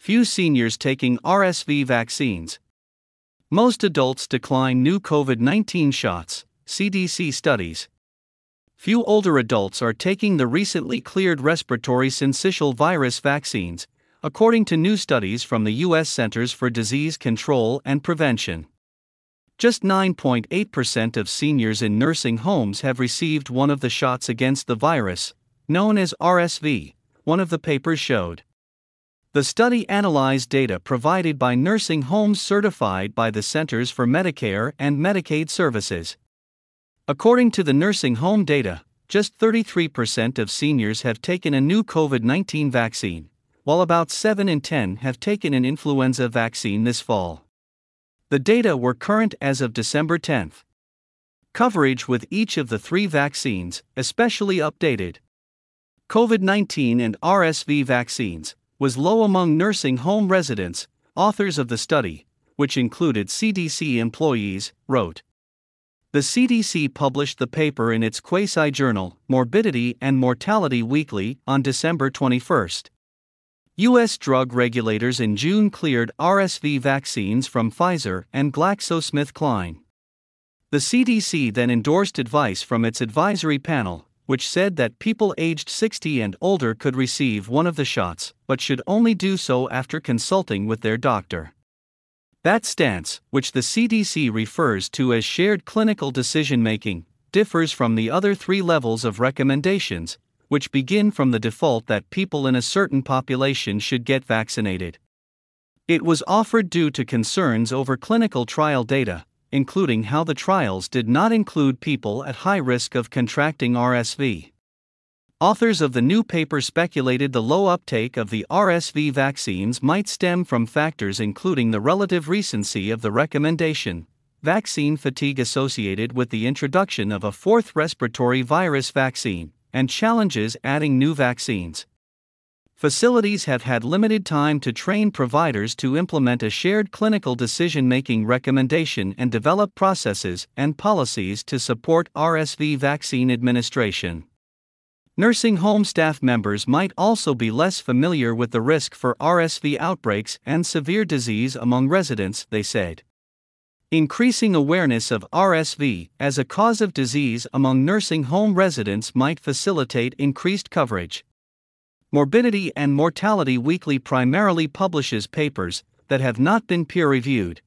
few seniors taking RSV vaccines. Most adults decline new COVID 19 shots, CDC studies. Few older adults are taking the recently cleared respiratory syncytial virus vaccines, according to new studies from the U.S. Centers for Disease Control and Prevention. Just 9.8% of seniors in nursing homes have received one of the shots against the virus, known as RSV, one of the papers showed. The study analyzed data provided by nursing homes certified by the Centers for Medicare and Medicaid Services. According to the nursing home data, just 33% of seniors have taken a new COVID 19 vaccine, while about 7 in 10 have taken an influenza vaccine this fall. The data were current as of December 10. Coverage with each of the three vaccines, especially updated. COVID 19 and RSV vaccines, was low among nursing home residents, authors of the study, which included CDC employees, wrote. The CDC published the paper in its quasi journal, Morbidity and Mortality Weekly, on December 21. U.S. drug regulators in June cleared RSV vaccines from Pfizer and GlaxoSmithKline. The CDC then endorsed advice from its advisory panel, which said that people aged 60 and older could receive one of the shots, but should only do so after consulting with their doctor. That stance, which the CDC refers to as shared clinical decision making, differs from the other three levels of recommendations, which begin from the default that people in a certain population should get vaccinated. It was offered due to concerns over clinical trial data, including how the trials did not include people at high risk of contracting RSV. Authors of the new paper speculated the low uptake of the RSV vaccines might stem from factors including the relative recency of the recommendation, vaccine fatigue associated with the introduction of a fourth respiratory virus vaccine, and challenges adding new vaccines. Facilities have had limited time to train providers to implement a shared clinical decision making recommendation and develop processes and policies to support RSV vaccine administration. Nursing home staff members might also be less familiar with the risk for RSV outbreaks and severe disease among residents, they said. Increasing awareness of RSV as a cause of disease among nursing home residents might facilitate increased coverage. Morbidity and Mortality Weekly primarily publishes papers that have not been peer reviewed.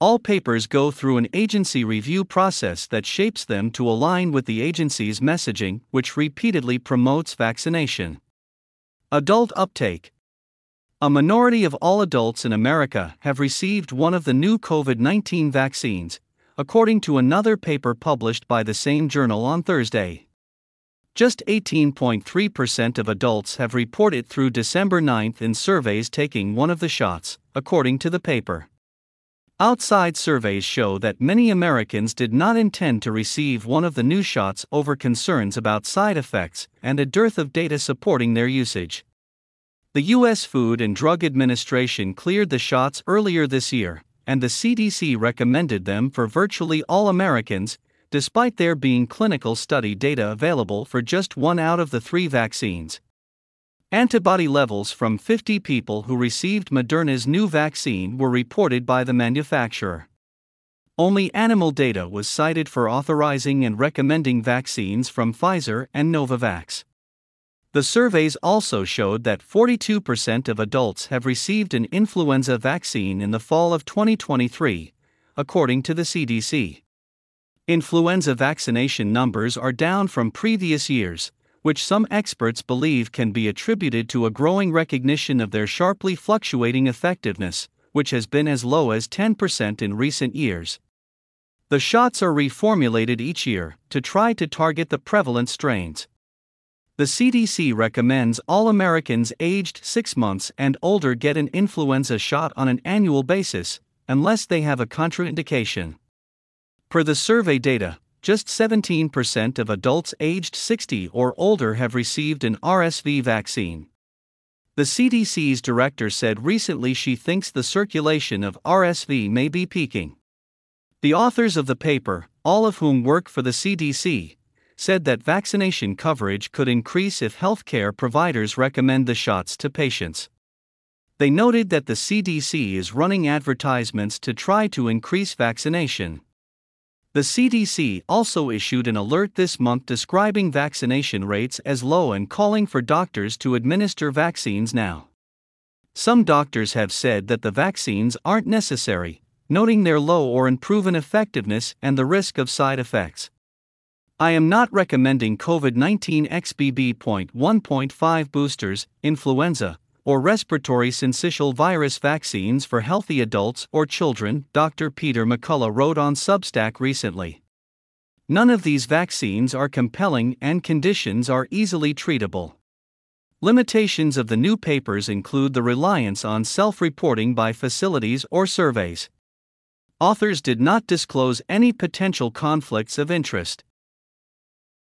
All papers go through an agency review process that shapes them to align with the agency's messaging, which repeatedly promotes vaccination. Adult uptake a minority of all adults in America have received one of the new COVID 19 vaccines, according to another paper published by the same journal on Thursday. Just 18.3% of adults have reported through December 9 in surveys taking one of the shots, according to the paper. Outside surveys show that many Americans did not intend to receive one of the new shots over concerns about side effects and a dearth of data supporting their usage. The U.S. Food and Drug Administration cleared the shots earlier this year, and the CDC recommended them for virtually all Americans, despite there being clinical study data available for just one out of the three vaccines. Antibody levels from 50 people who received Moderna's new vaccine were reported by the manufacturer. Only animal data was cited for authorizing and recommending vaccines from Pfizer and Novavax. The surveys also showed that 42% of adults have received an influenza vaccine in the fall of 2023, according to the CDC. Influenza vaccination numbers are down from previous years, which some experts believe can be attributed to a growing recognition of their sharply fluctuating effectiveness, which has been as low as 10% in recent years. The shots are reformulated each year to try to target the prevalent strains. The CDC recommends all Americans aged 6 months and older get an influenza shot on an annual basis, unless they have a contraindication. Per the survey data, just 17% of adults aged 60 or older have received an RSV vaccine. The CDC's director said recently she thinks the circulation of RSV may be peaking. The authors of the paper, all of whom work for the CDC, said that vaccination coverage could increase if healthcare providers recommend the shots to patients. They noted that the CDC is running advertisements to try to increase vaccination. The CDC also issued an alert this month describing vaccination rates as low and calling for doctors to administer vaccines now. Some doctors have said that the vaccines aren't necessary, noting their low or unproven effectiveness and the risk of side effects. I am not recommending COVID 19 XBB.1.5 boosters, influenza, or respiratory syncytial virus vaccines for healthy adults or children, Dr. Peter McCullough wrote on Substack recently. None of these vaccines are compelling and conditions are easily treatable. Limitations of the new papers include the reliance on self reporting by facilities or surveys. Authors did not disclose any potential conflicts of interest.